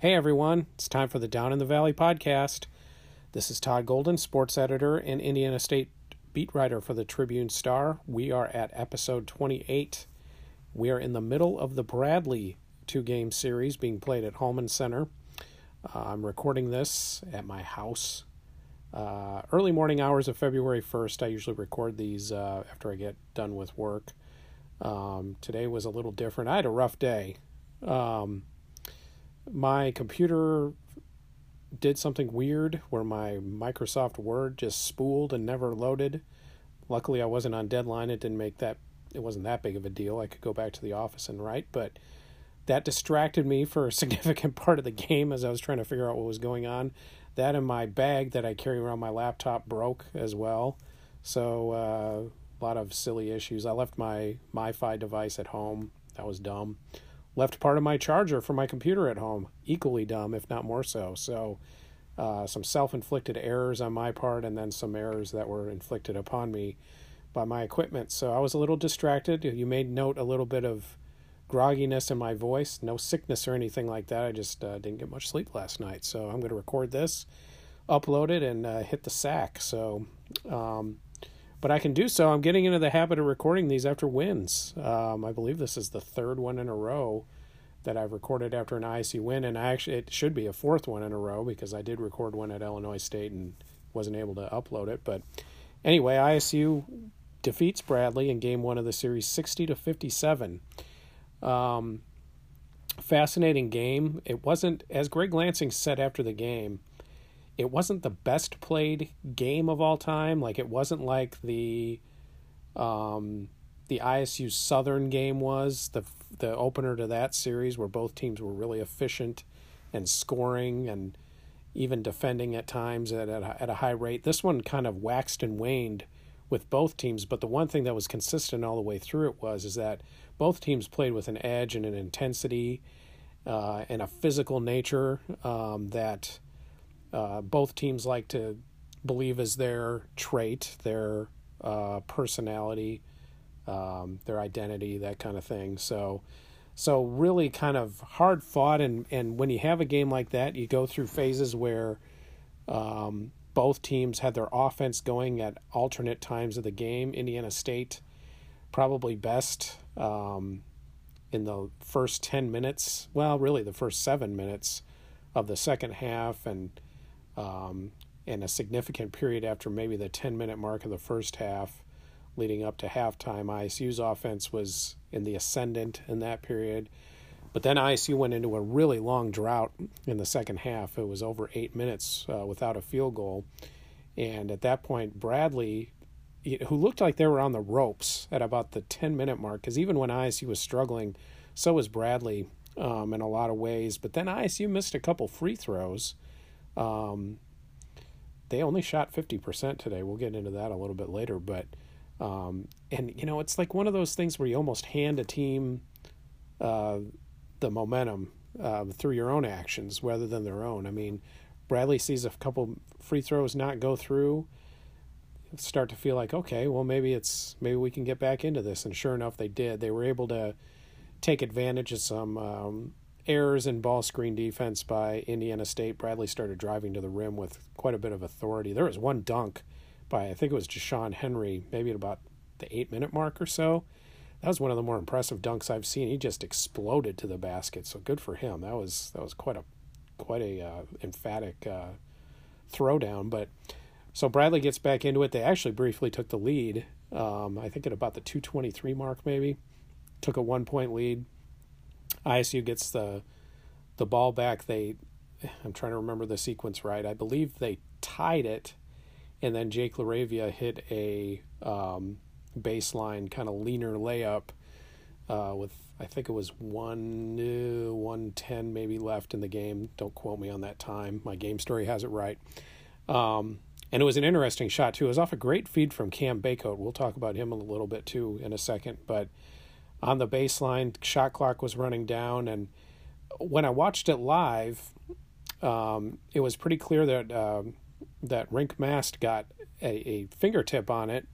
Hey everyone, it's time for the Down in the Valley podcast. This is Todd Golden, sports editor and Indiana State beat writer for the Tribune Star. We are at episode 28. We are in the middle of the Bradley two game series being played at Hulman Center. Uh, I'm recording this at my house. Uh, early morning hours of February 1st. I usually record these uh, after I get done with work. Um, today was a little different. I had a rough day. Um, my computer did something weird where my Microsoft Word just spooled and never loaded. Luckily, I wasn't on deadline. It didn't make that it wasn't that big of a deal. I could go back to the office and write, but that distracted me for a significant part of the game as I was trying to figure out what was going on. That and my bag that I carry around my laptop broke as well. So uh, a lot of silly issues. I left my MiFi device at home. That was dumb left part of my charger for my computer at home. Equally dumb, if not more so. So, uh, some self inflicted errors on my part, and then some errors that were inflicted upon me by my equipment. So, I was a little distracted. You made note a little bit of grogginess in my voice. No sickness or anything like that. I just uh, didn't get much sleep last night. So, I'm going to record this, upload it, and uh, hit the sack. So, um, but I can do so. I'm getting into the habit of recording these after wins. Um, I believe this is the third one in a row that I've recorded after an ISU win, and I actually it should be a fourth one in a row because I did record one at Illinois State and wasn't able to upload it. But anyway, ISU defeats Bradley in Game One of the series, sixty to fifty-seven. Um, fascinating game. It wasn't as Greg Lansing said after the game it wasn't the best played game of all time. Like it wasn't like the um, the ISU Southern game was the the opener to that series where both teams were really efficient and scoring and even defending at times at at a, at a high rate. This one kind of waxed and waned with both teams, but the one thing that was consistent all the way through it was is that both teams played with an edge and an intensity uh, and a physical nature um, that uh, both teams like to believe is their trait, their uh, personality, um, their identity, that kind of thing. So, so really kind of hard fought. And, and when you have a game like that, you go through phases where um, both teams had their offense going at alternate times of the game. Indiana State probably best um, in the first 10 minutes, well, really the first seven minutes of the second half. And um, a significant period after maybe the 10 minute mark of the first half leading up to halftime. ISU's offense was in the ascendant in that period. But then ISU went into a really long drought in the second half. It was over eight minutes uh, without a field goal. And at that point, Bradley, who looked like they were on the ropes at about the 10 minute mark, because even when ISU was struggling, so was Bradley um, in a lot of ways. But then ISU missed a couple free throws um, they only shot 50% today. We'll get into that a little bit later. But, um, and, you know, it's like one of those things where you almost hand a team uh, the momentum uh, through your own actions rather than their own. I mean, Bradley sees a couple free throws not go through, start to feel like, okay, well, maybe it's, maybe we can get back into this. And sure enough, they did. They were able to take advantage of some um, errors in ball screen defense by Indiana State, Bradley started driving to the rim with quite a bit of authority. There was one dunk by, I think it was Ja'Shon Henry, maybe at about the eight minute mark or so. That was one of the more impressive dunks I've seen. He just exploded to the basket, so good for him. That was that was quite a quite a uh, emphatic uh, throwdown. But so Bradley gets back into it. They actually briefly took the lead. Um, I think at about the two twenty three mark, maybe took a one point lead ISU gets the the ball back. They I'm trying to remember the sequence right. I believe they tied it, and then Jake LaRavia hit a um, baseline kind of leaner layup uh, with I think it was one uh, one ten maybe left in the game. Don't quote me on that time. My game story has it right. Um, and it was an interesting shot too. It was off a great feed from Cam Bacot. We'll talk about him a little bit too in a second, but on the baseline. Shot clock was running down, and when I watched it live, um, it was pretty clear that uh, that Rienk Mast got a, a, fingertip on it,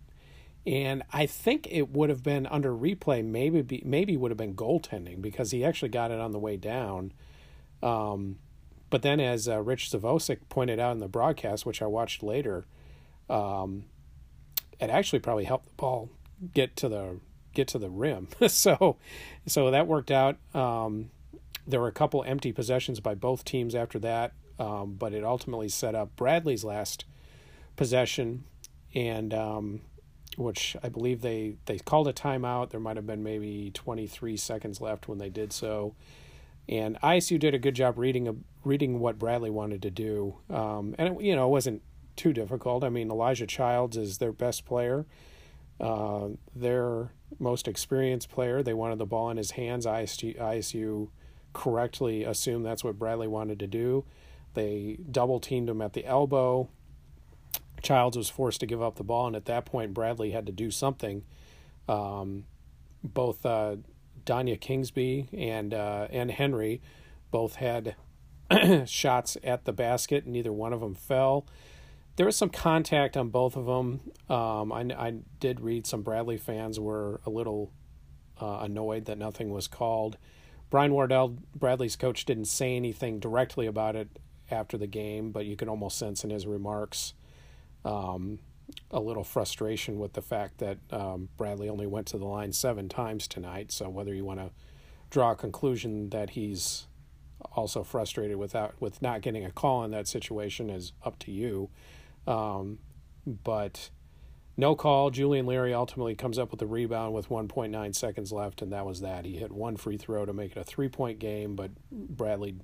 and I think it would have been under replay. Maybe be, maybe would have been goaltending because he actually got it on the way down. Um, but then, as uh, Rich Zvosec pointed out in the broadcast, which I watched later, um, it actually probably helped the ball get to the get to the rim. so, so that worked out. Um, there were a couple empty possessions by both teams after that, um, but it ultimately set up Bradley's last possession, and um, which I believe they they called a timeout. There might have been maybe 23 seconds left when they did so, and ISU did a good job reading a, reading what Bradley wanted to do, um, and it, you know it wasn't too difficult. I mean Elijah Childs is their best player, uh, their most experienced player. They wanted the ball in his hands. ISU, ISU correctly assumed that's what Bradley wanted to do. They double teamed him at the elbow. Childs was forced to give up the ball, and at that point, Bradley had to do something. Um, both uh, Danya Kingsby and uh, and Henry both had shots at the basket, and neither one of them fell. There was some contact on both of them. Um, I, I, did read some Bradley fans were a little uh, annoyed that nothing was called. Brian Wardle, Bradley's coach, didn't say anything directly about it after the game, but you could almost sense in his remarks um, a little frustration with the fact that um, Bradley only went to the line seven times tonight. So whether you want to draw a conclusion that he's also frustrated without with not getting a call in that situation is up to you. Um, but no call. Julian Larry ultimately comes up with the rebound with 1.9 seconds left, and that was that. He hit one free throw to make it a three point game, but Bradley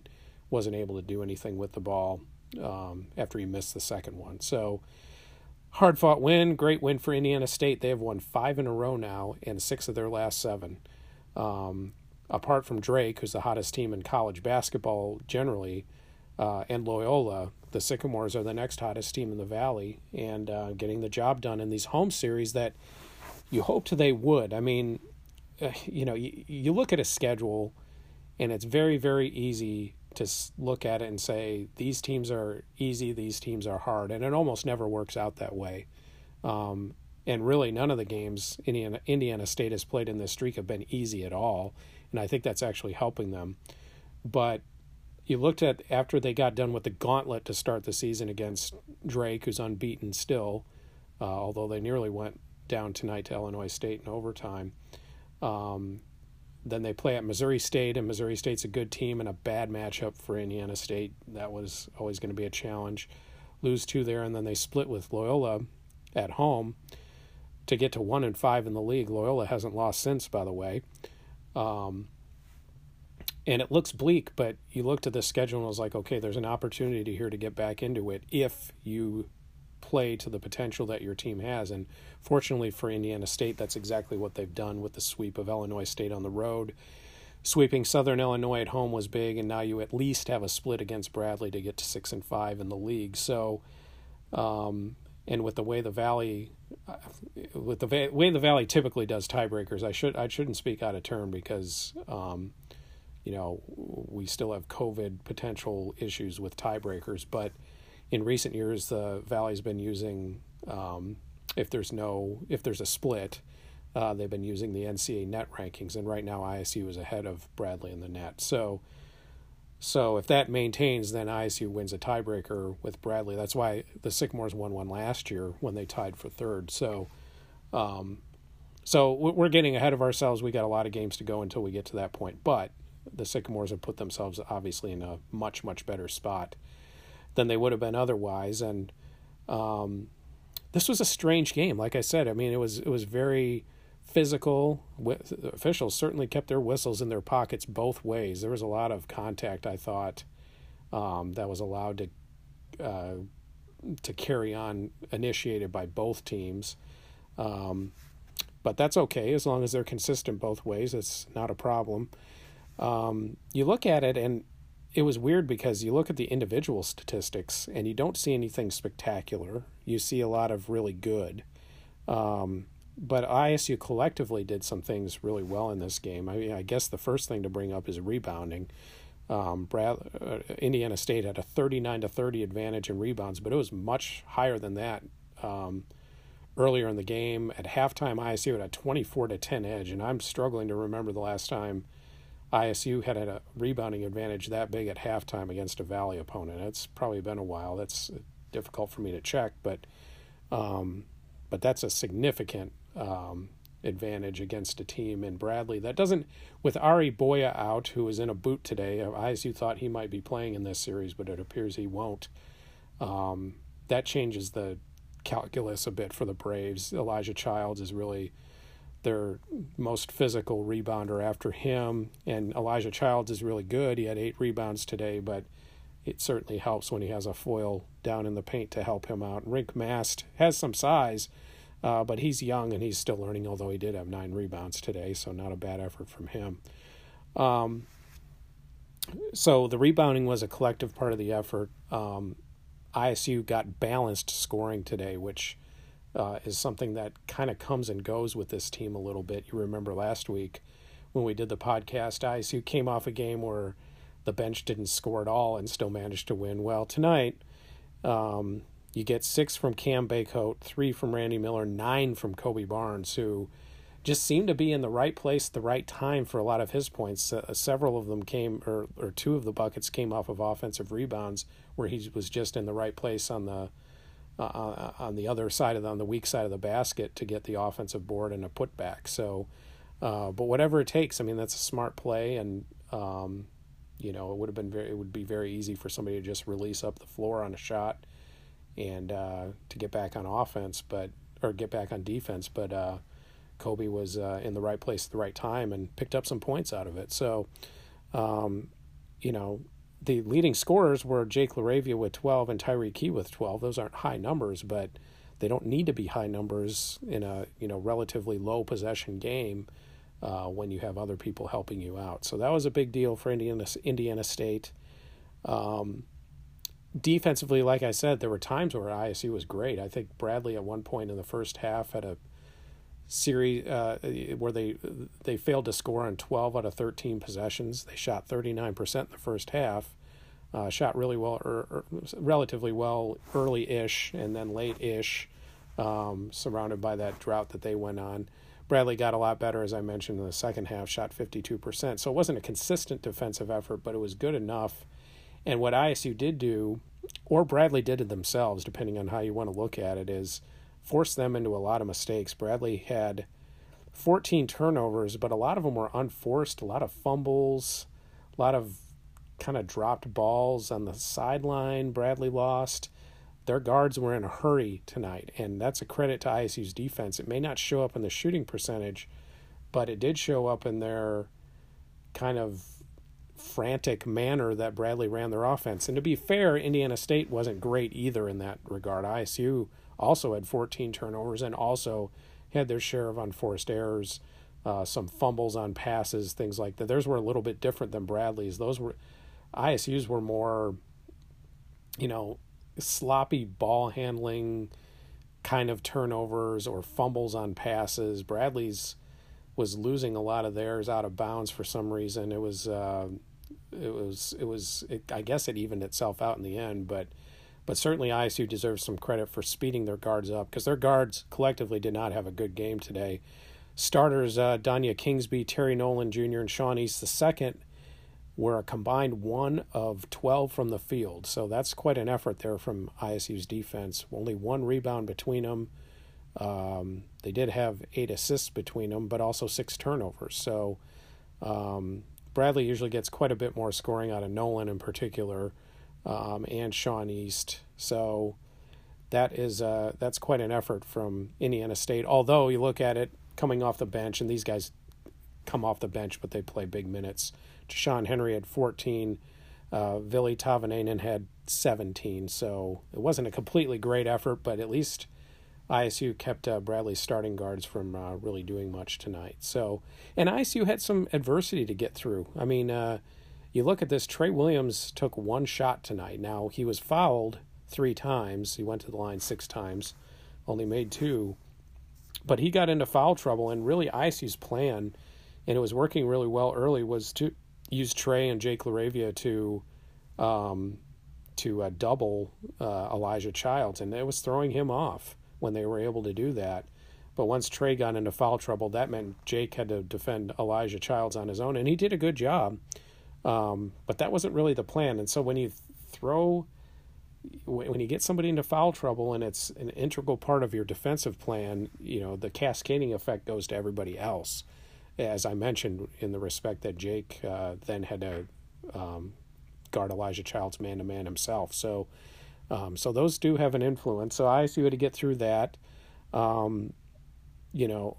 wasn't able to do anything with the ball um, after he missed the second one. So, hard fought win. Great win for Indiana State. They have won five in a row now and six of their last seven. Um, apart from Drake, who's the hottest team in college basketball generally, uh, and Loyola, the Sycamores are the next hottest team in the Valley and uh, getting the job done in these home series that you hoped they would. I mean, uh, you know, you, you look at a schedule and it's very, very easy to look at it and say these teams are easy, these teams are hard, and it almost never works out that way. Um, and really, none of the games Indiana, Indiana State has played in this streak have been easy at all, and I think that's actually helping them. But you looked at after they got done with the gauntlet to start the season against Drake, who's unbeaten still, uh, although they nearly went down tonight to Illinois State in overtime. Um, then they play at Missouri State, and Missouri State's a good team and a bad matchup for Indiana State. That was always going to be a challenge. Lose two there, and then they split with Loyola at home to get to one and five in the league. Loyola hasn't lost since, by the way. Um, and it looks bleak, but you looked at the schedule and was like, okay, there's an opportunity here to get back into it if you play to the potential that your team has. And fortunately for Indiana State, that's exactly what they've done with the sweep of Illinois State on the road. Sweeping Southern Illinois at home was big, and now you at least have a split against Bradley to get to six and five in the league. So, um, and with the way the Valley, uh, with the way the Valley typically does tiebreakers, I should I shouldn't speak out of turn because um, you know, we still have COVID potential issues with tiebreakers, but in recent years, the Valley's been using, um, if there's no, if there's a split, uh, they've been using the NCAA net rankings, and right now ISU is ahead of Bradley in the net. So, so if that maintains, then ISU wins a tiebreaker with Bradley. That's why the Sycamores won one last year when they tied for third. So, um, so we're getting ahead of ourselves. We got a lot of games to go until we get to that point, but the Sycamores have put themselves obviously in a much much better spot than they would have been otherwise. And um, this was a strange game. Like I said, I mean it was it was very physical. Officials certainly kept their whistles in their pockets both ways. There was a lot of contact. I thought um, that was allowed to uh, to carry on, initiated by both teams. Um, but that's okay as long as they're consistent both ways. It's not a problem um, you look at it and it was weird because you look at the individual statistics and you don't see anything spectacular. You see a lot of really good. Um, but ISU collectively did some things really well in this game. I mean, I guess the first thing to bring up is rebounding. Um, Brad, uh, Indiana State had a 39 to 30 advantage in rebounds, but it was much higher than that um, earlier in the game. At halftime, ISU had a 24 to 10 edge, and I'm struggling to remember the last time ISU had a rebounding advantage that big at halftime against a Valley opponent. It's probably been a while. That's difficult for me to check, but um, but that's a significant um, advantage against a team in Bradley that doesn't. With Ari Boya out, who was in a boot today, ISU thought he might be playing in this series, but it appears he won't. Um, that changes the calculus a bit for the Braves. Elijah Childs is really their most physical rebounder after him, and Elijah Childs is really good. He had eight rebounds today, but it certainly helps when he has a foil down in the paint to help him out. Rienk Mast has some size, uh, but he's young and he's still learning, although he did have nine rebounds today, so not a bad effort from him. Um, so the rebounding was a collective part of the effort. Um, ISU got balanced scoring today, which uh, is something that kind of comes and goes with this team a little bit. You remember last week when we did the podcast, ISU came off a game where the bench didn't score at all and still managed to win. Well, tonight, um, you get six from Cam Bacot, three from Randy Miller, nine from Kobe Barnes, who just seemed to be in the right place at the right time for a lot of his points. Uh, several of them came, or or two of the buckets came off of offensive rebounds, where he was just in the right place on the uh, uh, on the other side of the, on the weak side of the basket to get the offensive board and a putback. So, uh, but whatever it takes, I mean, that's a smart play, and um, you know, it would have been very, it would be very easy for somebody to just release up the floor on a shot and uh, to get back on offense, but or get back on defense. But uh, Kobe was uh, in the right place at the right time and picked up some points out of it. So, um, you know, the leading scorers were Jake LaRavia with 12 and Tyreke Key with 12. Those aren't high numbers, but they don't need to be high numbers in a you know relatively low possession game uh, when you have other people helping you out. So that was a big deal for Indiana Indiana State. Um, defensively, like I said, there were times where ISU was great. I think Bradley at one point in the first half had a series uh, where they they failed to score on 12 out of 13 possessions. They shot 39% in the first half. Uh, shot really well, or, er, or er, relatively well early-ish, and then late-ish, um, surrounded by that drought that they went on. Bradley got a lot better, as I mentioned, in the second half, shot 52%. So it wasn't a consistent defensive effort, but it was good enough. And what ISU did do, or Bradley did it themselves, depending on how you want to look at it, is forced them into a lot of mistakes. Bradley had 14 turnovers, but a lot of them were unforced, a lot of fumbles, a lot of kind of dropped balls on the sideline. Bradley lost. Their guards were in a hurry tonight, and that's a credit to ISU's defense. It may not show up in the shooting percentage, but it did show up in their kind of frantic manner that Bradley ran their offense. And to be fair, Indiana State wasn't great either in that regard. ISU also had 14 turnovers and also had their share of unforced errors, uh, some fumbles on passes, things like that. Theirs were a little bit different than Bradley's. Those were ISU's were more, you know, sloppy ball handling kind of turnovers or fumbles on passes. Bradley's was losing a lot of theirs out of bounds for some reason. It was uh, it was it was it, I guess it evened itself out in the end, but but certainly ISU deserves some credit for speeding their guards up because their guards collectively did not have a good game today. Starters uh, Danya Kingsby, Terry Nolan Jr., and Sean East II were a combined one of 12 from the field. So that's quite an effort there from ISU's defense. Only one rebound between them. Um, they did have eight assists between them, but also six turnovers. So um, Bradley usually gets quite a bit more scoring out of Nolan in particular um, and Sean East. So that is uh, that's quite an effort from Indiana State. Although you look at it coming off the bench, and these guys come off the bench, but they play big minutes. Sean Henry had 14. Uh, Ville Tahvanainen had 17. So it wasn't a completely great effort, but at least ISU kept uh, Bradley's starting guards from uh, really doing much tonight. So, and ISU had some adversity to get through. I mean, uh, you look at this, Trey Williams took one shot tonight. Now, he was fouled three times. He went to the line six times, only made two. But he got into foul trouble, and really, ISU's plan, and it was working really well early, was to use Trey and Jake LaRavia to um, to uh, double uh, Elijah Childs, and it was throwing him off when they were able to do that. But once Trey got into foul trouble, that meant Jake had to defend Elijah Childs on his own, and he did a good job. Um, but that wasn't really the plan. And so when you throw, when you get somebody into foul trouble and it's an integral part of your defensive plan, you know, the cascading effect goes to everybody else. As I mentioned, in the respect that Jake uh, then had to um, guard Elijah Childs man to man himself. So, um, so those do have an influence. So I ISU had to get through that. Um, you know,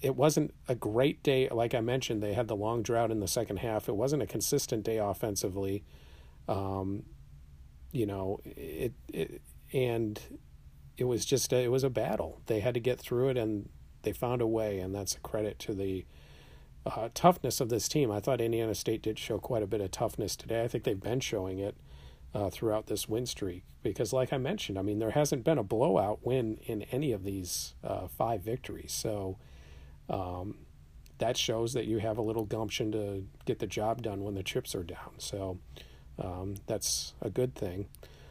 it wasn't a great day. Like I mentioned, they had the long drought in the second half. It wasn't a consistent day offensively. Um, you know, it, it and it was just a, it was a battle. They had to get through it, and they found a way, and that's a credit to the uh, toughness of this team. I thought Indiana State did show quite a bit of toughness today. I think they've been showing it uh, throughout this win streak because, like I mentioned, I mean there hasn't been a blowout win in any of these uh, five victories. So um, that shows that you have a little gumption to get the job done when the chips are down. So um, that's a good thing.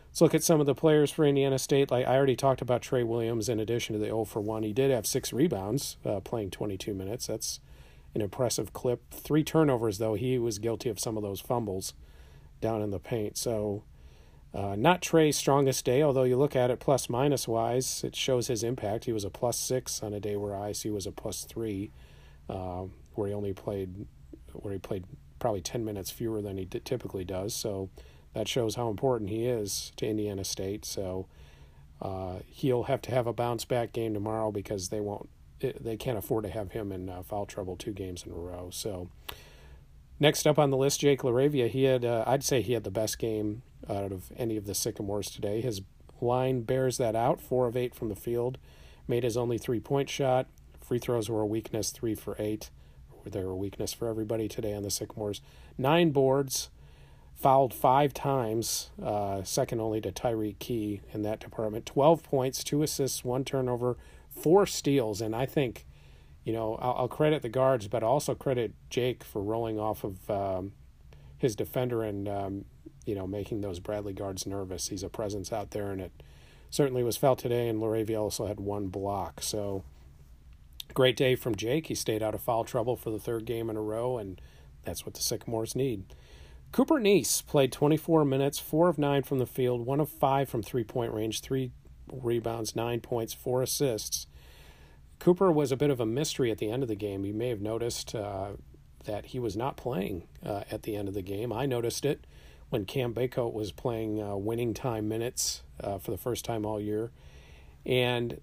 Let's look at some of the players for Indiana State. Like I already talked about Trey Williams. In addition to the 0 for 1, he did have six rebounds, uh, playing 22 minutes. That's an impressive clip. Three turnovers, though. He was guilty of some of those fumbles down in the paint. So, uh, not Trey's strongest day, although you look at it plus minus wise, it shows his impact. He was a plus six on a day where ISU was a plus three, uh, where he only played, where he played probably 10 minutes fewer than he d- typically does. So, that shows how important he is to Indiana State. So, uh, he'll have to have a bounce back game tomorrow because they won't they can't afford to have him in uh, foul trouble two games in a row. So next up on the list, Jake LaRavia. He had uh, I'd say he had the best game out of any of the Sycamores today. His line bears that out. Four of eight from the field, made his only three point shot. Free throws were a weakness, three for eight. They were a weakness for everybody today on the Sycamores. Nine boards, fouled five times, uh, second only to Tyreke Key in that department. Twelve points, two assists, one turnover, four steals, and I think, you know, I'll, I'll credit the guards, but I'll also credit Jake for rolling off of um, his defender and um, you know making those Bradley guards nervous. He's a presence out there, and it certainly was felt today. And LaRavia also had one block, so great day from Jake. He stayed out of foul trouble for the third game in a row, and that's what the Sycamores need. Cooper Neese played 24 minutes, four of nine from the field, one of five from three point range, three rebounds, nine points, four assists. Cooper was a bit of a mystery at the end of the game. You may have noticed uh, that he was not playing uh, at the end of the game. I noticed it when Cam Bacot was playing uh, winning time minutes uh, for the first time all year. And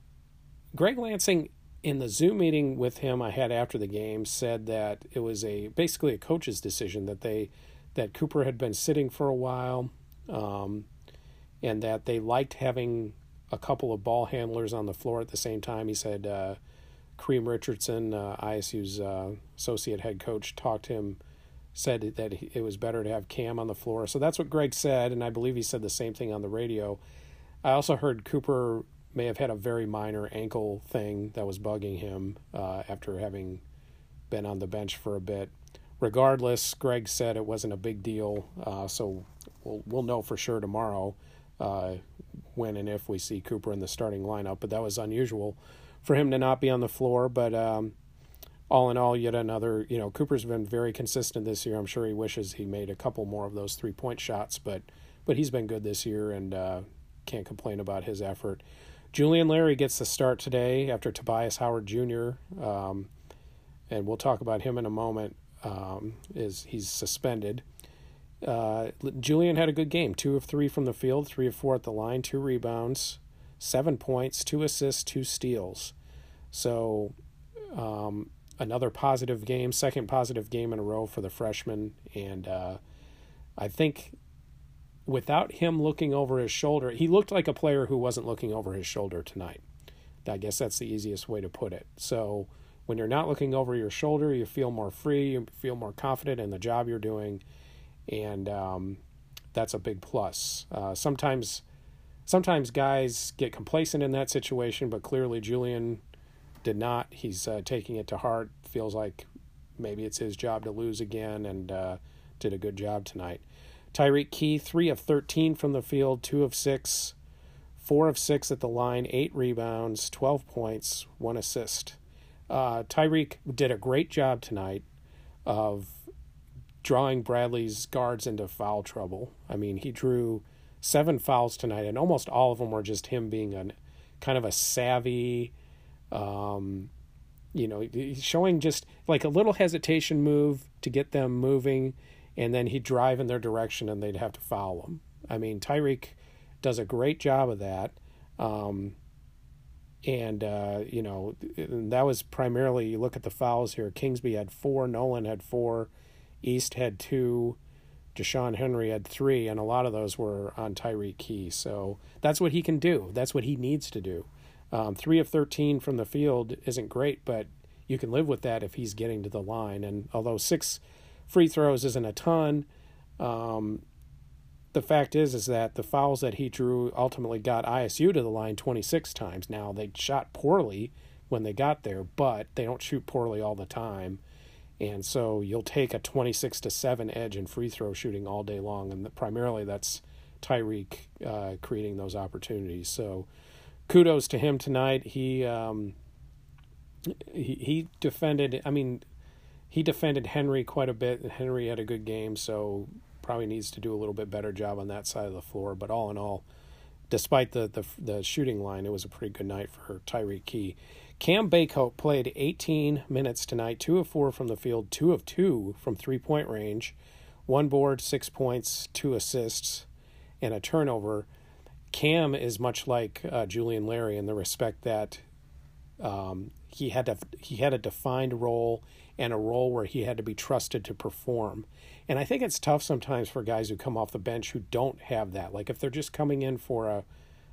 Greg Lansing, in the Zoom meeting with him I had after the game, said that it was a basically a coach's decision that they that Cooper had been sitting for a while, um, and that they liked having a couple of ball handlers on the floor at the same time. He said uh, Cream Richardson, uh, ISU's uh, associate head coach, talked him, said that it was better to have Cam on the floor. So that's what Greg said, and I believe he said the same thing on the radio. I also heard Cooper may have had a very minor ankle thing that was bugging him uh, after having been on the bench for a bit. Regardless, Greg said it wasn't a big deal, uh, so we'll we'll know for sure tomorrow uh, when and if we see Cooper in the starting lineup. But that was unusual for him to not be on the floor. But um, all in all, yet another. You know, Cooper's been very consistent this year. I'm sure he wishes he made a couple more of those three point shots, but but he's been good this year and uh, can't complain about his effort. Julian Larry gets the start today after Tobias Howard Jr. Um, and we'll talk about him in a moment. Um, is he's suspended? Uh, Julian had a good game. Two of three from the field, three of four at the line, two rebounds, seven points, two assists, two steals. So um, another positive game, second positive game in a row for the freshman. And uh, I think without him looking over his shoulder, he looked like a player who wasn't looking over his shoulder tonight. I guess that's the easiest way to put it. So when you're not looking over your shoulder, you feel more free, you feel more confident in the job you're doing and um, that's a big plus. Uh, sometimes, sometimes guys get complacent in that situation, but clearly Julian did not. He's uh, taking it to heart. Feels like maybe it's his job to lose again, and uh, did a good job tonight. Tyreke Key, three of thirteen from the field, two of six four of six at the line, eight rebounds, 12 points, one assist. Uh, Tyreke did a great job tonight of drawing Bradley's guards into foul trouble. I mean, he drew seven fouls tonight, and almost all of them were just him being a kind of a savvy, um, you know, showing just like a little hesitation move to get them moving, and then he'd drive in their direction and they'd have to foul him. I mean, Tyreke does a great job of that. Um, and uh, you know that was primarily you look at the fouls here. Kingsby had four, Nolan had four, East had two, Deshaun Henry had three, and a lot of those were on Tyreke Key. So that's what he can do. That's what he needs to do. Um, three of thirteen from the field isn't great, but you can live with that if he's getting to the line. And although six free throws isn't a ton, um, the fact is is that the fouls that he drew ultimately got ISU to the line 26 times. Now they shot poorly when they got there, but they don't shoot poorly all the time. And so you'll take a 26 to 7 edge in free throw shooting all day long and primarily that's Tyreke uh, creating those opportunities. So kudos to him tonight. He um, he, he defended I mean he defended Henry quite a bit and Henry had a good game, so probably needs to do a little bit better job on that side of the floor. But all in all, despite the the, the shooting line, it was a pretty good night for Tyreke Key. Cam Bacot played 18 minutes tonight, two of four from the field, two of two from three point range, one board, six points, two assists, and a turnover. Cam is much like uh, Julian Larry in the respect that um, he had a he had a defined role and a role where he had to be trusted to perform. And I think it's tough sometimes for guys who come off the bench who don't have that. Like if they're just coming in for a,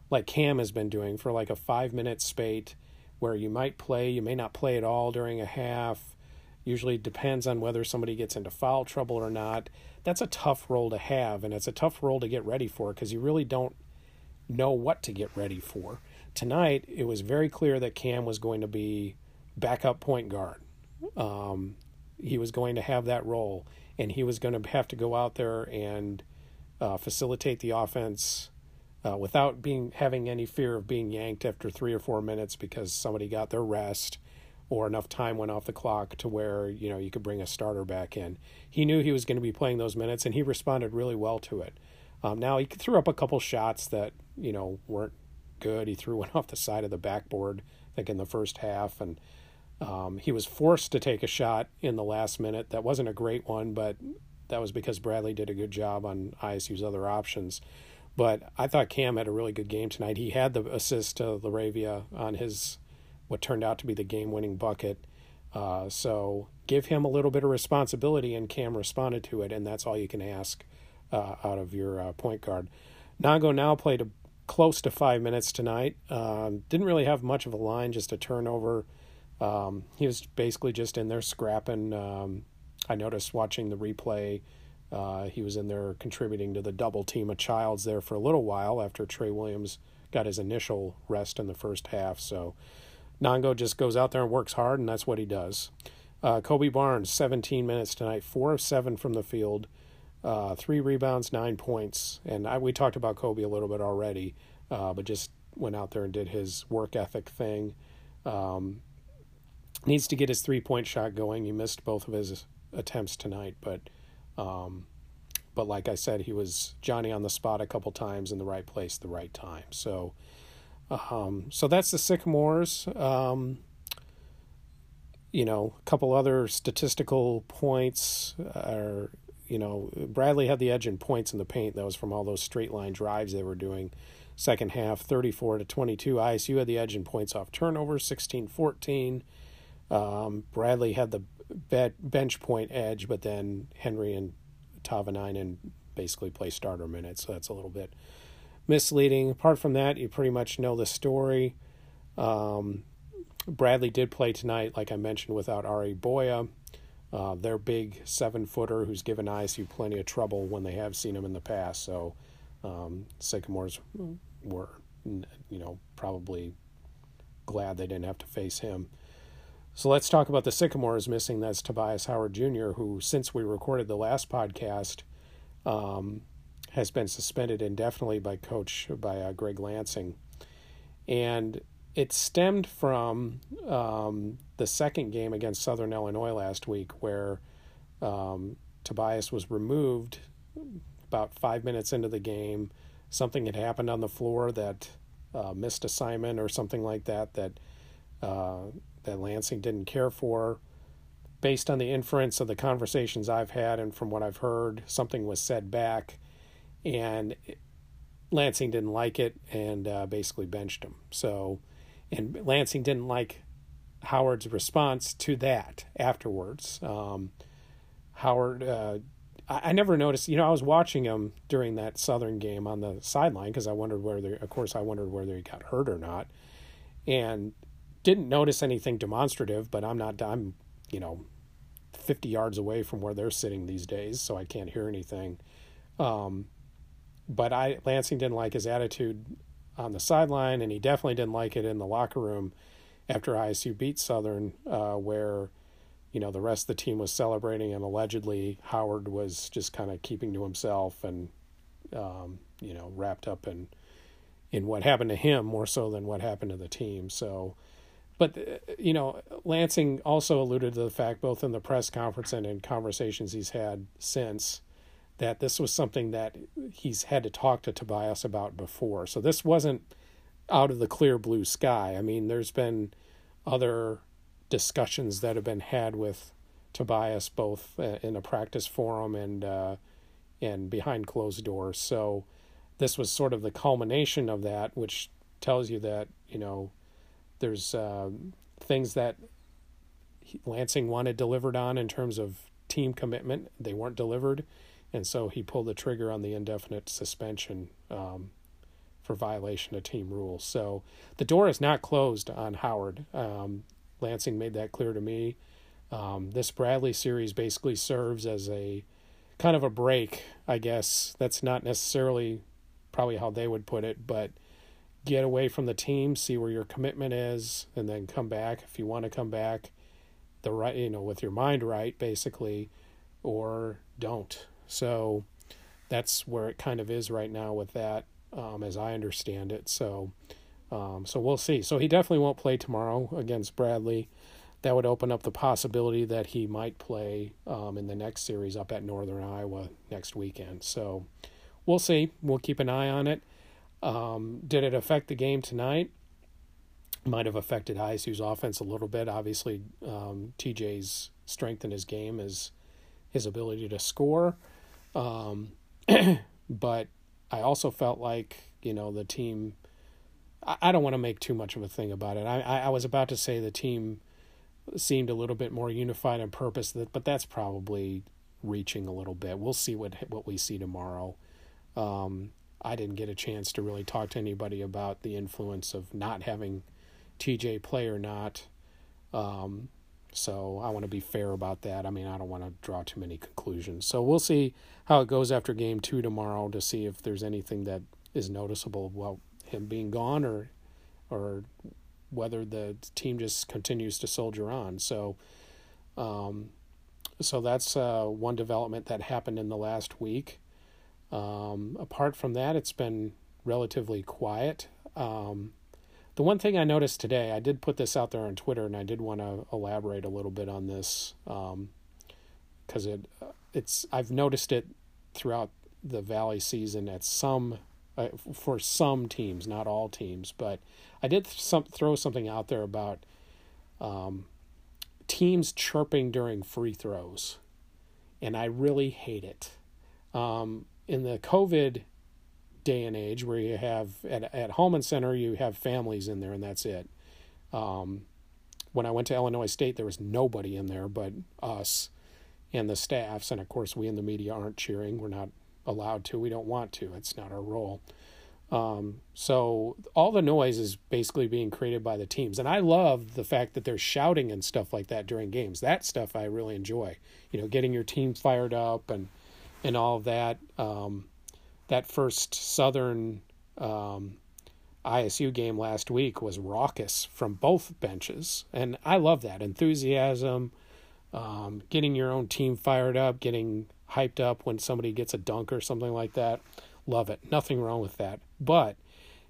like Cam has been doing, for like a five minute spate where you might play, you may not play at all during a half. Usually depends on whether somebody gets into foul trouble or not. That's a tough role to have, and it's a tough role to get ready for because you really don't know what to get ready for. Tonight, it was very clear that Cam was going to be backup point guard. Um, he was going to have that role and he was going to have to go out there and uh, facilitate the offense uh, without being having any fear of being yanked after three or four minutes because somebody got their rest or enough time went off the clock to where you know you could bring a starter back in. He knew he was going to be playing those minutes, and he responded really well to it. Um, now he threw up a couple shots that you know weren't good. He threw one off the side of the backboard, I think in the first half, and um, he was forced to take a shot in the last minute. That wasn't a great one, but that was because Bradley did a good job on ISU's other options. But I thought Cam had a really good game tonight. He had the assist to LaRavia on his what turned out to be the game-winning bucket. Uh, so give him a little bit of responsibility, and Cam responded to it, and that's all you can ask uh, out of your uh, point guard. Nago now played a, close to five minutes tonight. Um, didn't really have much of a line, just a turnover um, he was basically just in there scrapping. Um, I noticed watching the replay, uh, he was in there contributing to the double team of Childs there for a little while after Trey Williams got his initial rest in the first half. So Nango just goes out there and works hard, and that's what he does. Uh, Kobe Barnes, 17 minutes tonight, four of seven from the field, uh, three rebounds, nine points. And I, we talked about Kobe a little bit already, uh, but just went out there and did his work ethic thing. Um, needs to get his three point shot going. He missed both of his attempts tonight, but um, but like I said, he was Johnny on the spot a couple times in the right place, the right time. So um, so that's the Sycamores. Um, you know, a couple other statistical points are you know Bradley had the edge in points in the paint. That was from all those straight line drives they were doing. Second half, 34 to 22. ISU had the edge in points off turnover, 16 14. Um, Bradley had the bench point edge, but then Henry and Tahvanainen basically play starter minutes, so that's a little bit misleading. Apart from that, you pretty much know the story. Um, Bradley did play tonight, like I mentioned, without Ari Boya, uh, their big seven footer who's given ISU plenty of trouble when they have seen him in the past. So um, Sycamores were, you know, probably glad they didn't have to face him. So let's talk about the Sycamores missing. That's Tobias Howard Jr., who, since we recorded the last podcast, um, has been suspended indefinitely by coach by uh, Greg Lansing. and it stemmed from um, the second game against Southern Illinois last week, where um, Tobias was removed about five minutes into the game. Something had happened on the floor that uh, missed assignment or something like that that uh, that Lansing didn't care for. Based on the inference of the conversations I've had and from what I've heard, something was said back, and Lansing didn't like it and uh, basically benched him. So, and Lansing didn't like Howard's response to that afterwards. Um, Howard, uh, I, I, never noticed. You know, I was watching him during that Southern game on the sideline because I wondered whether, of course, I wondered whether he got hurt or not, and didn't notice anything demonstrative. But I'm not. I'm, you know, 50 yards away from where they're sitting these days, so I can't hear anything. Um, but I Lansing didn't like his attitude on the sideline, and he definitely didn't like it in the locker room after ISU beat Southern, uh, where you know the rest of the team was celebrating, and allegedly Howard was just kind of keeping to himself and um, you know wrapped up in in what happened to him more so than what happened to the team. So, but uh, you know, Lansing also alluded to the fact, both in the press conference and in conversations he's had since, that this was something that he's had to talk to Tobias about before. So this wasn't out of the clear blue sky. I mean, there's been other discussions that have been had with Tobias both uh, in a practice forum and uh, and behind closed doors. So this was sort of the culmination of that, which tells you that you know there's uh, things that Lansing wanted delivered on in terms of team commitment. They weren't delivered and so he pulled the trigger on the indefinite suspension um, for violation of team rules. So the door is not closed on Howard. Um, Lansing made that clear to me. Um, this Bradley series basically serves as a kind of a break, I guess. That's not necessarily probably how they would put it, but get away from the team, see where your commitment is, and then come back if you want to come back the right, you know, with your mind right, basically, or don't. So that's where it kind of is right now with that, um, as I understand it. So, um, so we'll see. So he definitely won't play tomorrow against Bradley. That would open up the possibility that he might play um, in the next series up at Northern Iowa next weekend. So we'll see. We'll keep an eye on it. Um, did it affect the game tonight? Might have affected ISU's offense a little bit. Obviously, um, TJ's strength in his game is his ability to score. Um, but I also felt like you know the team. I, I don't want to make too much of a thing about it. I, I, I was about to say the team seemed a little bit more unified in purpose, that, but that's probably reaching a little bit. We'll see what what we see tomorrow. Um, I didn't get a chance to really talk to anybody about the influence of not having TJ play or not. Um, so I want to be fair about that. I mean, I don't want to draw too many conclusions. So we'll see how it goes after game two tomorrow to see if there's anything that is noticeable about him being gone or or whether the team just continues to soldier on. So um, so that's uh, one development that happened in the last week. Um, apart from that, it's been relatively quiet. Um, the one thing I noticed today, I did put this out there on Twitter, and I did want to elaborate a little bit on this because um, it it's I've noticed it throughout the Valley season at some uh, for some teams, not all teams, but I did some, throw something out there about um, teams chirping during free throws, and I really hate it. Um, in the COVID day and age where you have at at Hulman Center you have families in there and that's it. Um, when I went to Illinois State, there was nobody in there but us and the staffs, and of course we in the media aren't cheering. We're not allowed to. We don't want to. It's not our role. Um, so all the noise is basically being created by the teams, and I love the fact that they're shouting and stuff like that during games. That stuff I really enjoy. You know, getting your team fired up and and all of that. Um, that first Southern um, ISU game last week was raucous from both benches, and I love that enthusiasm, um, getting your own team fired up, getting hyped up when somebody gets a dunk or something like that. Love it. Nothing wrong with that. But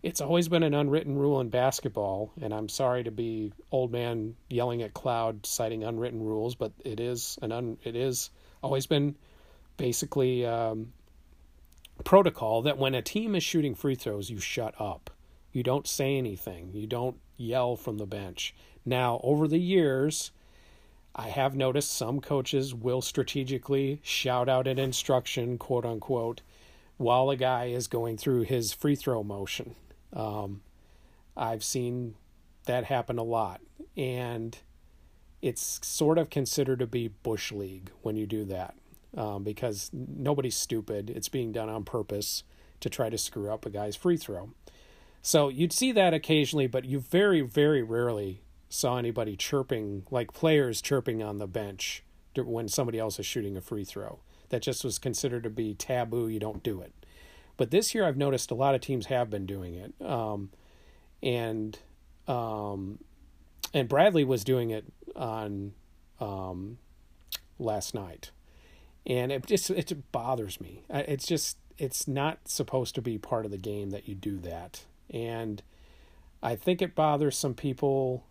it's always been an unwritten rule in basketball, and I'm sorry to be old man yelling at cloud citing unwritten rules, but it is an un, it is always been basically um, protocol that when a team is shooting free throws, you shut up. You don't say anything. You don't yell from the bench. Now, over the years, I have noticed some coaches will strategically shout out an instruction, quote unquote, while a guy is going through his free throw motion. Um, I've seen that happen a lot. And it's sort of considered to be Bush League when you do that um, because nobody's stupid. It's being done on purpose to try to screw up a guy's free throw. So you'd see that occasionally, but you very, very rarely saw anybody chirping, like players chirping on the bench when somebody else is shooting a free throw. That just was considered to be taboo. You don't do it. But this year, I've noticed a lot of teams have been doing it, um, and um, and Bradley was doing it on um, last night, and it just it bothers me. It's just it's not supposed to be part of the game that you do that, and I think it bothers some people.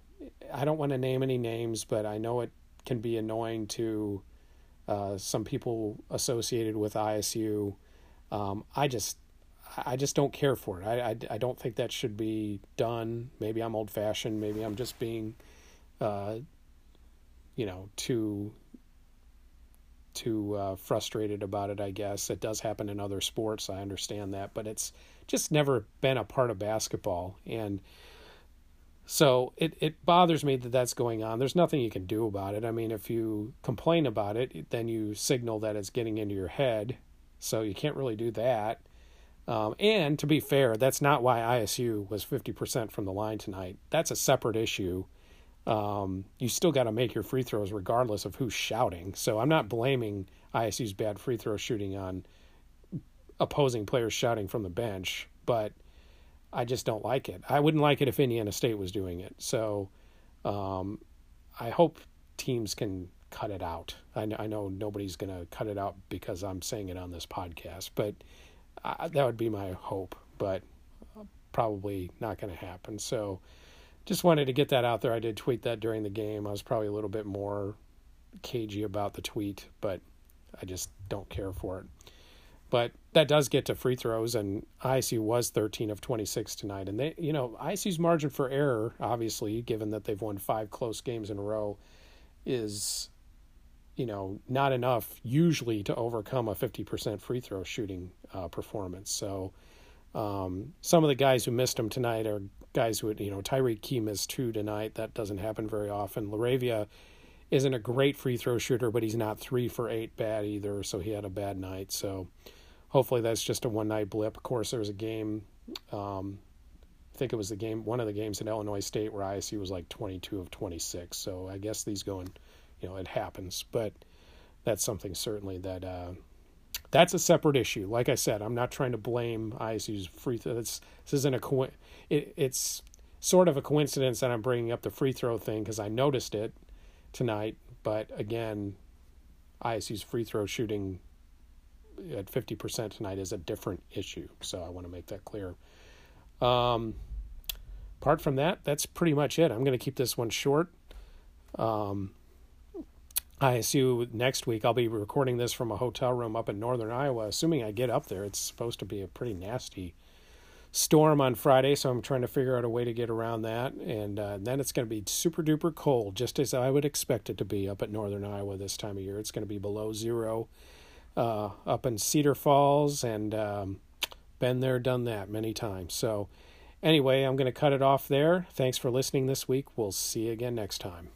I don't want to name any names, but I know it can be annoying to uh, some people associated with ISU um, I just I just don't care for it. I, I, I, don't think that should be done. Maybe I'm old fashioned. Maybe I'm just being, uh, you know, too too uh, frustrated about it. I guess it does happen in other sports. I understand that, but it's just never been a part of basketball, and so it it bothers me that that's going on. There's nothing you can do about it. I mean, if you complain about it, then you signal that it's getting into your head so you can't really do that. Um, and to be fair, that's not why ISU was 50% from the line tonight. That's a separate issue. Um, you still got to make your free throws regardless of who's shouting. So I'm not blaming ISU's bad free throw shooting on opposing players shouting from the bench, but I just don't like it. I wouldn't like it if Indiana State was doing it. So um, I hope teams can cut it out. I, I know nobody's going to cut it out because I'm saying it on this podcast, but I, that would be my hope, but probably not going to happen. So just wanted to get that out there. I did tweet that during the game. I was probably a little bit more cagey about the tweet, but I just don't care for it. But that does get to free throws, and ISU was 13 of 26 tonight. And they, you know, ISU's margin for error, obviously, given that they've won five close games in a row, is you know, not enough usually to overcome a 50% free throw shooting uh, performance. So um, some of the guys who missed them tonight are guys who, you know, Tyreke Key missed two tonight. That doesn't happen very often. LaRavia isn't a great free throw shooter, but he's not three for eight bad either. So he had a bad night. So hopefully that's just a one night blip. Of course, there was a game. Um, I think it was the game, one of the games in Illinois State where ISU was like 22 of 26. So I guess these going you know it happens but that's something certainly that uh, that's a separate issue. Like i said i'm not trying to blame isu's free throw this this isn't a co- it, it's sort of a coincidence that i'm bringing up the free throw thing because i noticed it tonight but again isu's free throw shooting at 50% tonight is a different issue so i want to make that clear. Um, apart from that that's pretty much it. I'm going to keep this one short. Um, ISU next week. I'll be recording this from a hotel room up in northern Iowa. Assuming I get up there, it's supposed to be a pretty nasty storm on Friday, so I'm trying to figure out a way to get around that. And uh, then it's going to be super duper cold, just as I would expect it to be up at northern Iowa this time of year. It's going to be below zero uh, up in Cedar Falls, and um, been there, done that many times. So, anyway, I'm going to cut it off there. Thanks for listening this week. We'll see you again next time.